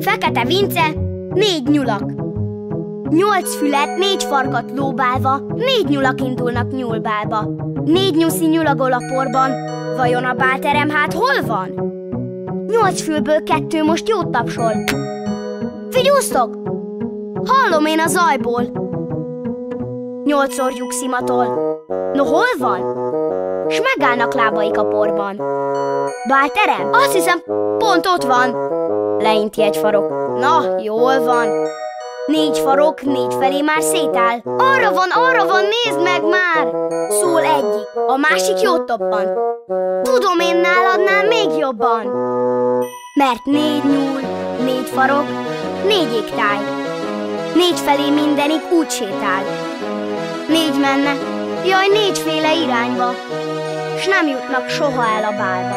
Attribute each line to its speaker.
Speaker 1: Fekete Vince, négy nyulak. Nyolc fület, négy farkat lóbálva, négy nyulak indulnak nyúlbálba. Négy nyuszi nyulagol a porban, vajon a bálterem hát hol van? Nyolc fülből kettő most jót tapsol. Figyúztok! Hallom én a zajból. Nyolc orgyuk szimatol. No hol van? S megállnak lábaik a porban. Bálterem? Azt hiszem, pont ott van. Leinti egy farok. Na, jól van. Négy farok, négy felé már szétáll. Arra van, arra van, nézd meg már! Szól egyik, a másik jót toppan. Tudom én náladnál még jobban. Mert négy nyúl, négy farok, négy égtáj. Négy felé mindenik úgy sétál. Négy menne, jaj, négyféle irányba, s nem jutnak soha el a bálba.